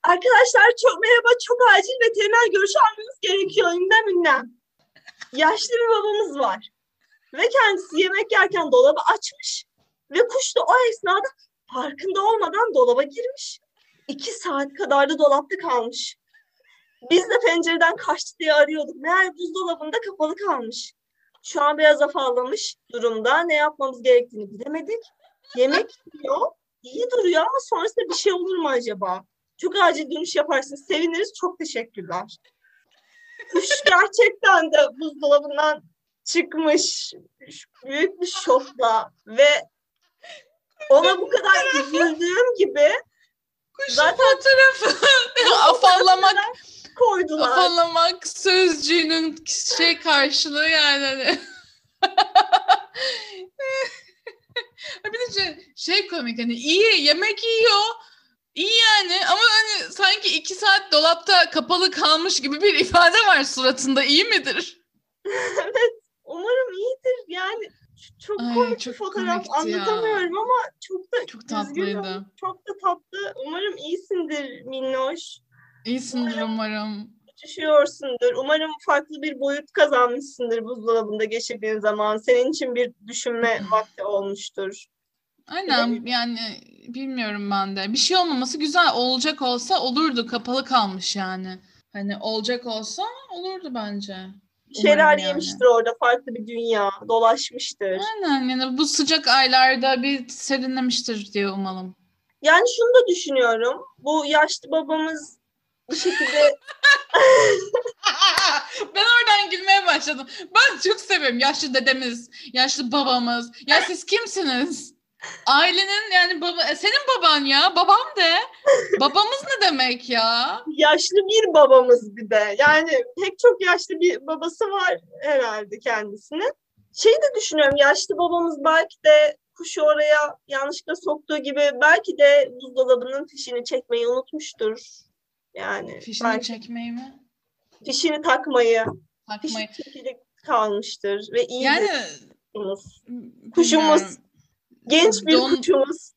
S2: Arkadaşlar çok merhaba, çok acil veteriner görüşü almamız gerekiyor. Ünlem ünlem. Yaşlı bir babamız var. Ve kendisi yemek yerken dolabı açmış. Ve kuş da o esnada farkında olmadan dolaba girmiş. İki saat kadar da dolapta kalmış. Biz de pencereden kaçtı diye arıyorduk. Meğer buzdolabında kapalı kalmış. Şu an biraz afallamış durumda. Ne yapmamız gerektiğini bilemedik. Yemek yiyor. İyi duruyor ama sonrasında bir şey olur mu acaba? Çok acil dönüş yaparsınız. Seviniriz. Çok teşekkürler. Kuş [LAUGHS] gerçekten de buzdolabından çıkmış. Büyük bir şokla ve ona bu kadar üzüldüğüm gibi
S1: Kuşun
S2: Zaten-
S1: fotoğrafı. [LAUGHS] Afallamak,
S2: koydular.
S1: afallamak sözcüğünün şey karşılığı yani. hani. [LAUGHS] bir de şey, şey komik hani iyi yemek yiyor. İyi yani ama hani sanki iki saat dolapta kapalı kalmış gibi bir ifade var suratında. iyi midir? [LAUGHS]
S2: Umarım iyidir. Yani çok
S1: Ay,
S2: komik bir
S1: çok
S2: fotoğraf
S1: komikti ya.
S2: anlatamıyorum ama çok da
S1: Çok tatlıydı.
S2: Çok da tatlı. Umarım iyisindir Minnoş.
S1: İyisindir umarım.
S2: Düşüyorsundur. Umarım farklı bir boyut kazanmışsındır buzdolabında geçirdiğin zaman. Senin için bir düşünme [LAUGHS] vakti olmuştur.
S1: Aynen yani bilmiyorum ben de. Bir şey olmaması güzel. Olacak olsa olurdu. Kapalı kalmış yani. Hani olacak olsa olurdu bence.
S2: Bir şeyler
S1: Umarım yani.
S2: yemiştir orada. Farklı bir dünya. Dolaşmıştır.
S1: Aynen yani bu sıcak aylarda bir serinlemiştir diye umalım.
S2: Yani şunu da düşünüyorum. Bu yaşlı babamız bir şekilde [LAUGHS] [LAUGHS]
S1: ben oradan gülmeye başladım. Ben çok seviyorum yaşlı dedemiz, yaşlı babamız. Ya siz kimsiniz? Ailenin yani baba e, senin baban ya, babam de. Babamız ne demek ya?
S2: yaşlı bir babamız bir de. Yani pek çok yaşlı bir babası var herhalde kendisinin. Şey de düşünüyorum yaşlı babamız belki de kuşu oraya yanlışlıkla soktuğu gibi belki de buzdolabının fişini çekmeyi unutmuştur. Yani
S1: Fişini
S2: belki
S1: çekmeyi mi?
S2: fişini takmayı,
S1: Takmayı.
S2: fişi kalmıştır ve iyi
S1: Yani
S2: kuşumuz. Kuşumuz.
S1: bilmiyorum.
S2: Genç bir
S1: Don-
S2: kuşumuz.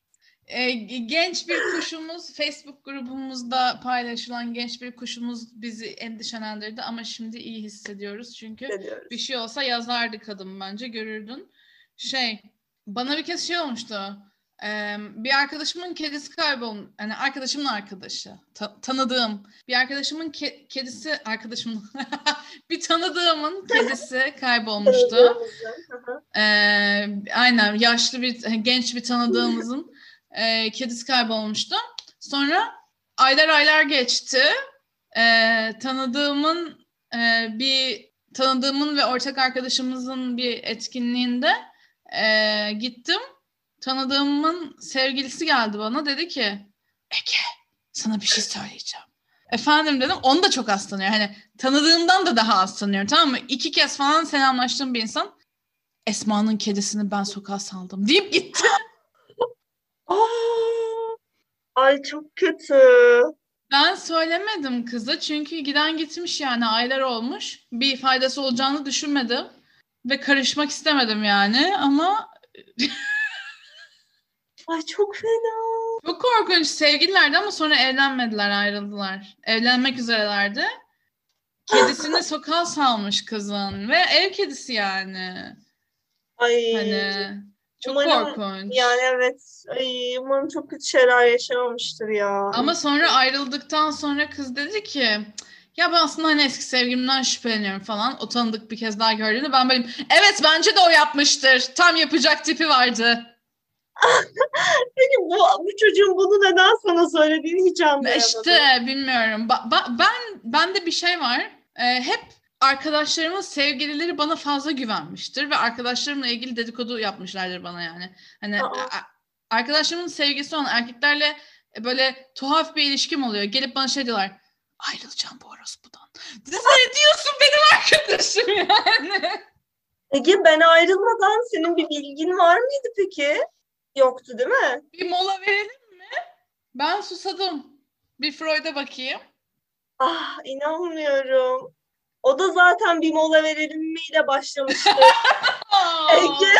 S1: E, genç bir kuşumuz Facebook grubumuzda paylaşılan genç bir kuşumuz bizi endişelendirdi ama şimdi iyi hissediyoruz çünkü
S2: diyoruz.
S1: bir şey olsa yazardı kadın bence görürdün. Şey bana bir kez şey olmuştu. Ee, bir arkadaşımın kedisi kaybolmuş. Yani arkadaşımın arkadaşı. ta- tanıdığım. Bir arkadaşımın ke- kedisi arkadaşımın [LAUGHS] bir tanıdığımın kedisi kaybolmuştu. Ee, aynen yaşlı bir genç bir tanıdığımızın e, kedisi kaybolmuştu. Sonra aylar aylar geçti. Ee, tanıdığımın e, bir tanıdığımın ve ortak arkadaşımızın bir etkinliğinde e, gittim. Tanıdığımın sevgilisi geldi bana dedi ki Ege sana bir şey söyleyeceğim. Efendim dedim. Onu da çok az tanıyor. Hani tanıdığımdan da daha az tanıyorum tamam mı? İki kez falan selamlaştığım bir insan Esma'nın kedisini ben sokağa saldım deyip gitti. [LAUGHS]
S2: Ay çok kötü.
S1: Ben söylemedim kıza çünkü giden gitmiş yani aylar olmuş. Bir faydası olacağını düşünmedim ve karışmak istemedim yani ama [LAUGHS]
S2: Ay çok fena.
S1: çok korkunç sevgililerdi ama sonra evlenmediler ayrıldılar. Evlenmek üzerelerdi. Kedisini [LAUGHS] sokağa salmış kızın ve ev kedisi yani.
S2: Ay.
S1: Hani çok
S2: Umarım
S1: korkunç.
S2: Yani evet. Ay, umarım çok kötü şeyler yaşamamıştır ya.
S1: Ama sonra ayrıldıktan sonra kız dedi ki ya ben aslında hani eski sevgilimden şüpheleniyorum falan. O tanıdık bir kez daha gördüğünde ben böyle evet bence de o yapmıştır. Tam yapacak tipi vardı.
S2: Peki bu, bu çocuğun bunu neden sana söylediğini hiç anlayamadım.
S1: İşte bilmiyorum. Ba- ba- ben bende bir şey var. Ee, hep arkadaşlarımın sevgilileri bana fazla güvenmiştir ve arkadaşlarımla ilgili dedikodu yapmışlardır bana yani. Hani
S2: Aa.
S1: arkadaşlarımın sevgisi olan erkeklerle e, böyle tuhaf bir ilişkim oluyor. Gelip bana şey diyorlar. Ayrılacağım bu orospudan. Ne diyorsun benim arkadaşım yani?
S2: Ege ben ayrılmadan senin bir bilgin var mıydı peki? Yoktu değil mi?
S1: Bir mola verelim mi? Ben susadım. Bir Freud'a bakayım.
S2: Ah inanmıyorum. O da zaten bir mola verelim miyle başlamıştı. [LAUGHS] Ege.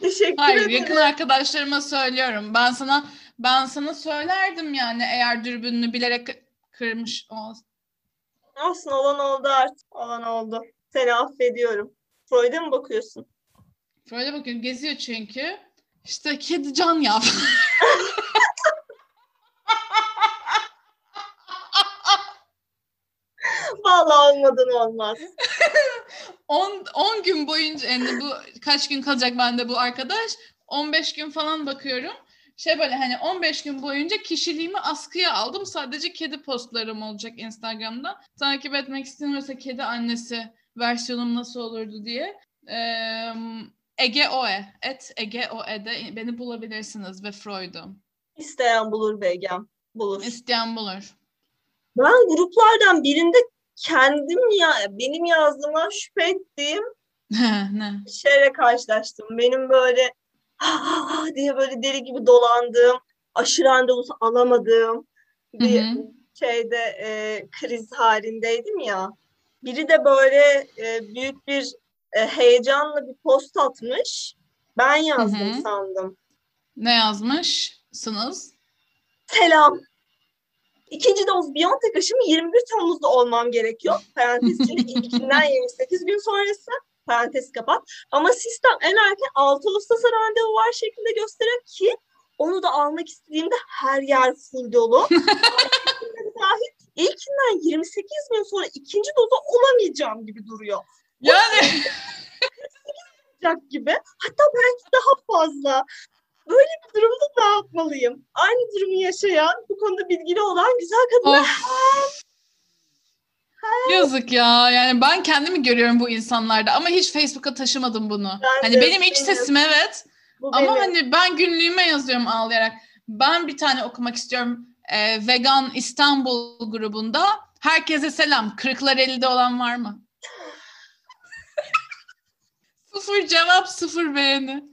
S2: [LAUGHS] Teşekkür
S1: Hayır
S2: ederim.
S1: yakın arkadaşlarıma söylüyorum. Ben sana ben sana söylerdim yani eğer dürbününü bilerek kırmış olsa.
S2: Olsun olan oldu artık. Olan oldu. Seni affediyorum. Freud'a mı bakıyorsun?
S1: Böyle bakıyorum geziyor çünkü. İşte kedi can yap. [LAUGHS]
S2: Vallahi olmadan olmaz.
S1: 10 10 gün boyunca yani bu kaç gün kalacak bende bu arkadaş? 15 gün falan bakıyorum. Şey böyle hani 15 gün boyunca kişiliğimi askıya aldım. Sadece kedi postlarım olacak Instagram'da. Takip etmek istiyorsa kedi annesi versiyonum nasıl olurdu diye. Ee, Ege Oe. Et Ege Oe'de beni bulabilirsiniz ve Freud'um.
S2: İsteyen bulur Begem. Bulur.
S1: İsteyen bulur.
S2: Ben gruplardan birinde kendim ya benim yazdığıma şüphe ettiğim [LAUGHS]
S1: ne?
S2: şeyle karşılaştım. Benim böyle "Ha, ha, ha" diye böyle deli gibi dolandığım, aşı randevusu alamadığım bir
S1: Hı hı.
S2: şeyde e, kriz halindeydim ya. Biri de böyle e, büyük bir e, heyecanla bir post atmış. Ben yazdım
S1: Hı hı.
S2: sandım.
S1: Ne yazmışsınız?
S2: Selam. İkinci doz Biontech aşımı 21 Temmuz'da olmam gerekiyor. Parantez içinde ilkinden [LAUGHS] 28 gün sonrası. Parantez kapat. Ama sistem en erken 6 Ağustos'a randevu var şeklinde gösteriyor ki onu da almak istediğimde her yer full dolu. [LAUGHS] Dahil ilkinden 28 gün sonra ikinci dozu olamayacağım gibi duruyor.
S1: Yani
S2: Olacak gibi. Hatta belki daha fazla. Böyle bir durumda ne yapmalıyım? Aynı durumu yaşayan, bu konuda bilgili olan güzel kadınlar
S1: Of. Yazık ya. Yani ben kendimi görüyorum bu insanlarda ama hiç Facebook'a taşımadım bunu.
S2: Ben
S1: hani benim iç sesim evet
S2: Bu
S1: ama
S2: benim.
S1: hani ben günlüğüme yazıyorum ağlayarak. Ben bir tane okumak istiyorum. Ee, Vegan İstanbul grubunda. Herkese selam. Kırklar elde olan var mı? Sıfır cevap, sıfır beğeni.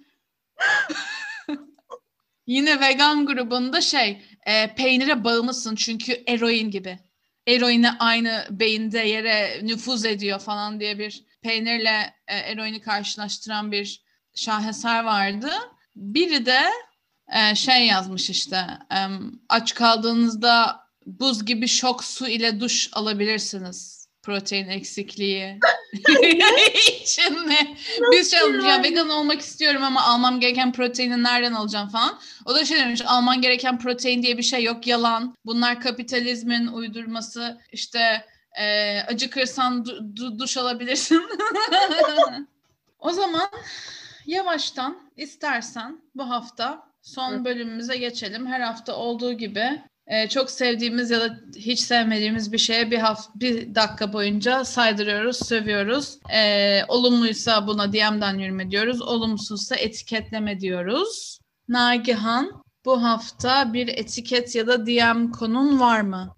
S1: Yine vegan grubunda şey, e, peynire bağımlısın çünkü eroin gibi. Eroine aynı beyinde yere nüfuz ediyor falan diye bir peynirle e, eroini karşılaştıran bir şaheser vardı. Biri de e, şey yazmış işte, e, aç kaldığınızda buz gibi şok su ile duş alabilirsiniz. Protein eksikliği [LAUGHS] mi? Biz şey olmuş, ya vegan olmak istiyorum ama almam gereken proteini nereden alacağım falan. O da şey demiş alman gereken protein diye bir şey yok yalan. Bunlar kapitalizmin uydurması işte e, acıkırsan du- du- duş alabilirsin. [LAUGHS] o zaman yavaştan istersen bu hafta son bölümümüze geçelim. Her hafta olduğu gibi e, çok sevdiğimiz ya da hiç sevmediğimiz bir şeye bir hafta bir dakika boyunca saydırıyoruz, sövüyoruz. E, olumluysa buna DM'den yürüme diyoruz. Olumsuzsa etiketleme diyoruz. Nagihan bu hafta bir etiket ya da DM konun var mı?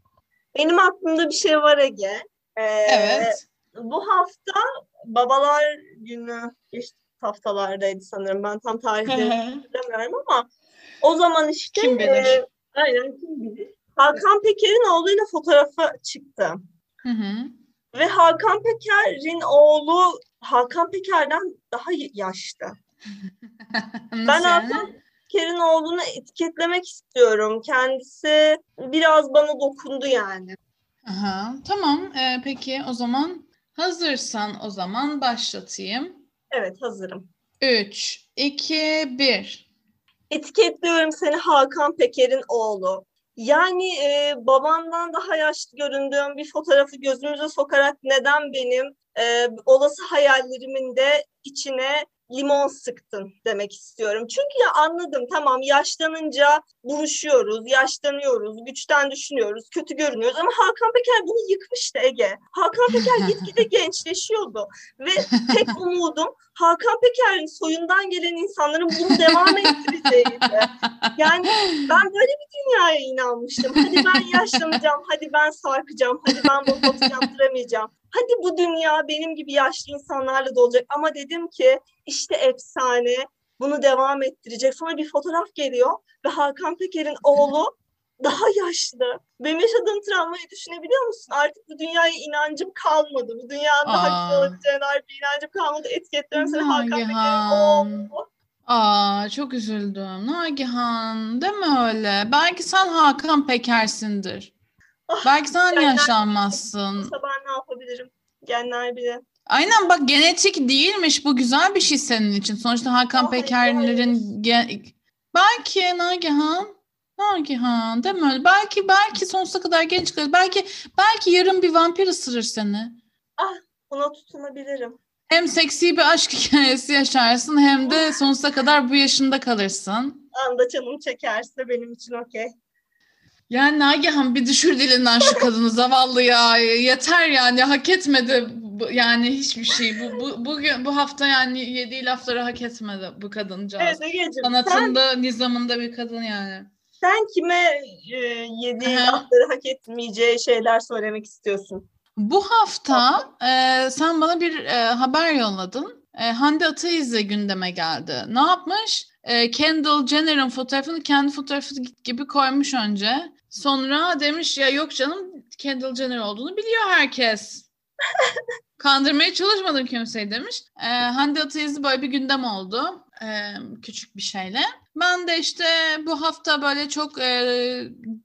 S2: Benim aklımda bir şey var Ege. Ee,
S1: Evet.
S2: Bu hafta babalar günü geçtiğimiz haftalardaydı sanırım. Ben tam tarihleri hatırlamıyorum ama o zaman işte
S1: Kim bilir?
S2: e, aynen kim bilir. Hakan Peker'in oğluyla fotoğrafı çıktı.
S1: Hı hı.
S2: Ve Hakan Peker'in oğlu Hakan Peker'den daha yaşlı. [LAUGHS] Ben? Hakan Peker'in oğlunu etiketlemek istiyorum. Kendisi biraz bana dokundu yani.
S1: Aha, tamam. Ee, peki o zaman hazırsan o zaman başlatayım.
S2: Evet hazırım.
S1: 3, 2, 1.
S2: Etiketliyorum seni Hakan Peker'in oğlu. Yani e, babandan daha yaşlı göründüğüm bir fotoğrafı gözümüze sokarak neden benim e, olası hayallerimin de içine limon sıktın demek istiyorum. Çünkü ya anladım tamam yaşlanınca buruşuyoruz, yaşlanıyoruz, güçten düşünüyoruz, kötü görünüyoruz ama Hakan Peker bunu yıkmıştı Ege. Hakan Peker [LAUGHS] gitgide gençleşiyordu ve tek umudum Hakan Peker'in soyundan gelen insanların bunu devam ettireceğiydi. Yani ben böyle bir dünyaya inanmıştım. Hadi ben yaşlanacağım, hadi ben sarkacağım, hadi ben botoks yaptıramayacağım. Hadi bu dünya benim gibi yaşlı insanlarla dolacak. Ama dedim ki işte efsane bunu devam ettirecek. Sonra bir fotoğraf geliyor ve Hakan Peker'in oğlu daha yaşlı. Benim yaşadığım travmayı düşünebiliyor musun? Artık bu dünyaya inancım kalmadı. Bu dünyanın daha güzel olacağına dair bir inancım kalmadı. Etiketliyorum seni Hakan Peker'in oğlu.
S1: Aa çok üzüldüm. Nagihan deme öyle. Belki sen Hakan Peker'sindir.
S2: Ah,
S1: Belki sen yaşlanmazsın.
S2: Yapabilirim? Genler bile.
S1: Aynen bak genetik değilmiş. Bu güzel bir şey senin için. Sonuçta Hakan
S2: Hayır,
S1: Peker'lerin ge- belki Nagihan Nagihan değil mi? Belki belki sonsuza kadar genç kalır. Belki belki yarın bir vampir ısırır seni.
S2: Buna tutunabilirim.
S1: Hem seksi bir aşk hikayesi yaşarsın hem de sonsuza kadar bu yaşında kalırsın.
S2: Anda canım çekerse benim için okey.
S1: Yani Nagihan bir düşür dilinden şu kadını zavallı ya. Yeter yani hak etmedi yani hiçbir şey. Bu, bu bugün bu hafta yani yediği lafları hak etmedi bu kadıncağız.
S2: Evet Ege'ciğim sen,
S1: Sanatında, nizamında bir kadın yani.
S2: sen kime e, yediği
S1: Aha.
S2: lafları hak etmeyeceği şeyler söylemek istiyorsun?
S1: Bu hafta e, sen bana bir e, haber yolladın. E, Hande Ataize gündeme geldi. Ne yapmış? E, Kendall Jenner'ın fotoğrafını kendi fotoğrafı gibi koymuş önce. Sonra demiş ya yok canım Kendall Jenner olduğunu biliyor herkes. [LAUGHS] Kandırmaya çalışmadım kimseyi demiş. E, Hande Ataize böyle bir gündem oldu. e, küçük bir şeyle. Ben de işte bu hafta böyle çok e,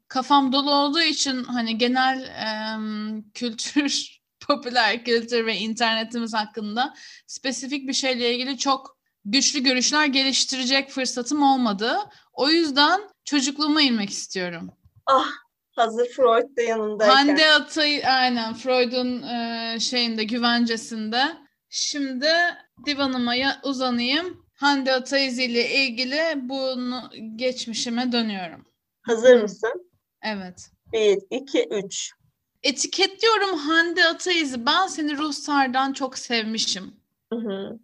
S1: kafam dolu olduğu için hani genel em, kültür, [LAUGHS] popüler kültür ve internetimiz hakkında spesifik bir şeyle ilgili çok güçlü görüşler geliştirecek fırsatım olmadı. O yüzden çocukluğuma inmek istiyorum.
S2: Ah hazır Freud da yanındayken.
S1: Hande Atay, aynen Freud'un e, şeyinde, güvencesinde. Şimdi divanıma ya- uzanayım. Hande Ataize ile ilgili bunu geçmişime dönüyorum.
S2: Hazır mısın?
S1: Evet.
S2: Bir, iki, üç.
S1: Etiketliyorum Hande Ataizi. Ben seni Ruhsar'dan çok sevmişim.
S2: Hı hı.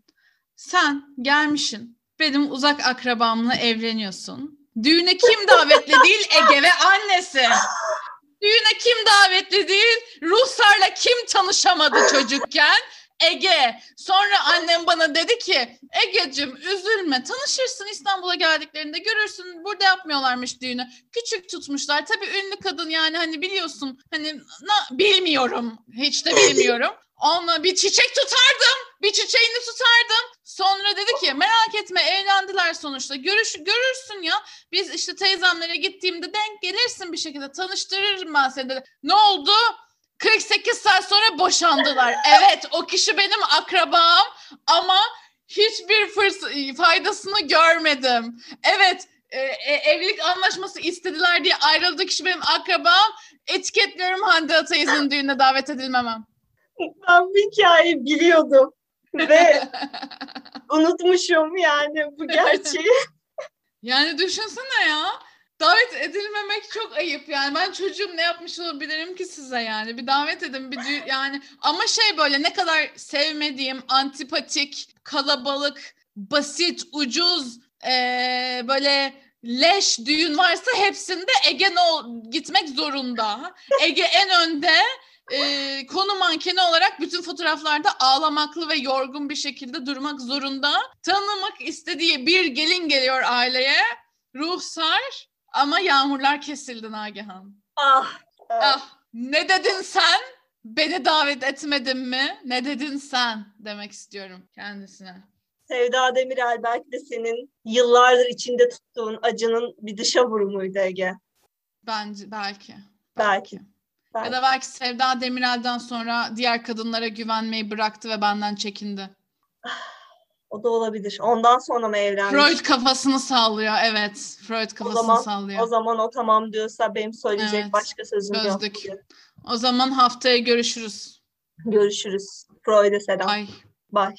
S1: Sen gelmişsin. Benim uzak akrabamla evleniyorsun. Düğüne kim davetli değil? Ege ve annesi. Düğüne kim davetli değil? Ruhsar'la kim tanışamadı çocukken? Ege. Sonra annem bana dedi ki Ege'cim üzülme tanışırsın İstanbul'a geldiklerinde görürsün burada yapmıyorlarmış düğünü. Küçük tutmuşlar. Tabii ünlü kadın yani hani biliyorsun hani na, bilmiyorum hiç de bilmiyorum. Onunla bir çiçek tutardım. Bir çiçeğini tutardım. Sonra dedi ki merak etme evlendiler sonuçta. Görüş, görürsün ya. Biz işte teyzemlere gittiğimde denk gelirsin bir şekilde. Tanıştırırım ben seni dedi. Ne oldu? 48 saat sonra boşandılar. [LAUGHS] Evet o kişi benim akrabam ama hiçbir fırs- faydasını görmedim. Evet e, e, evlilik anlaşması istediler diye ayrıldı kişi benim akrabam. Etiketliyorum Hande Ataize'nin düğüne davet edilmemem.
S2: Ben bu hikayeyi biliyordum. Ve [LAUGHS] unutmuşum yani bu gerçeği. [LAUGHS]
S1: Yani düşünsene ya. Davet edilmemek çok ayıp yani. Ben çocuğum ne yapmış olabilirim ki size yani. Bir davet edin bir dü- yani. Ama şey böyle ne kadar sevmediğim, antipatik, kalabalık, basit, ucuz, eee, böyle leş düğün varsa hepsinde Ege ne ol- gitmek zorunda. Ege en önde eee, konu mankeni olarak bütün fotoğraflarda ağlamaklı ve yorgun bir şekilde durmak zorunda. Tanımak istediği bir gelin geliyor aileye. Ruhsar ama yağmurlar kesildi Nagihan.
S2: Ah. ah.
S1: Ah ne dedin sen? Beni davet etmedin mi? Ne dedin sen? Demek istiyorum kendisine.
S2: Sevda Demirel belki de senin yıllardır içinde tuttuğun acının bir dışa vurumuydu Ege.
S1: Bence belki.
S2: Belki.
S1: Ya
S2: Belki.
S1: da belki Sevda Demirel'den sonra diğer kadınlara güvenmeyi bıraktı ve benden çekindi. [SIGHS]
S2: O da olabilir. Ondan sonra mı evlenmiş?
S1: Freud kafasını sallıyor. Evet. Freud kafasını
S2: zaman-
S1: sallıyor.
S2: O zaman o tamam diyorsa benim söyleyecek
S1: Evet.
S2: başka sözüm yok.
S1: Çözdük. O zaman haftaya görüşürüz.
S2: Görüşürüz. Freud'e selam.
S1: Ay.
S2: Bye.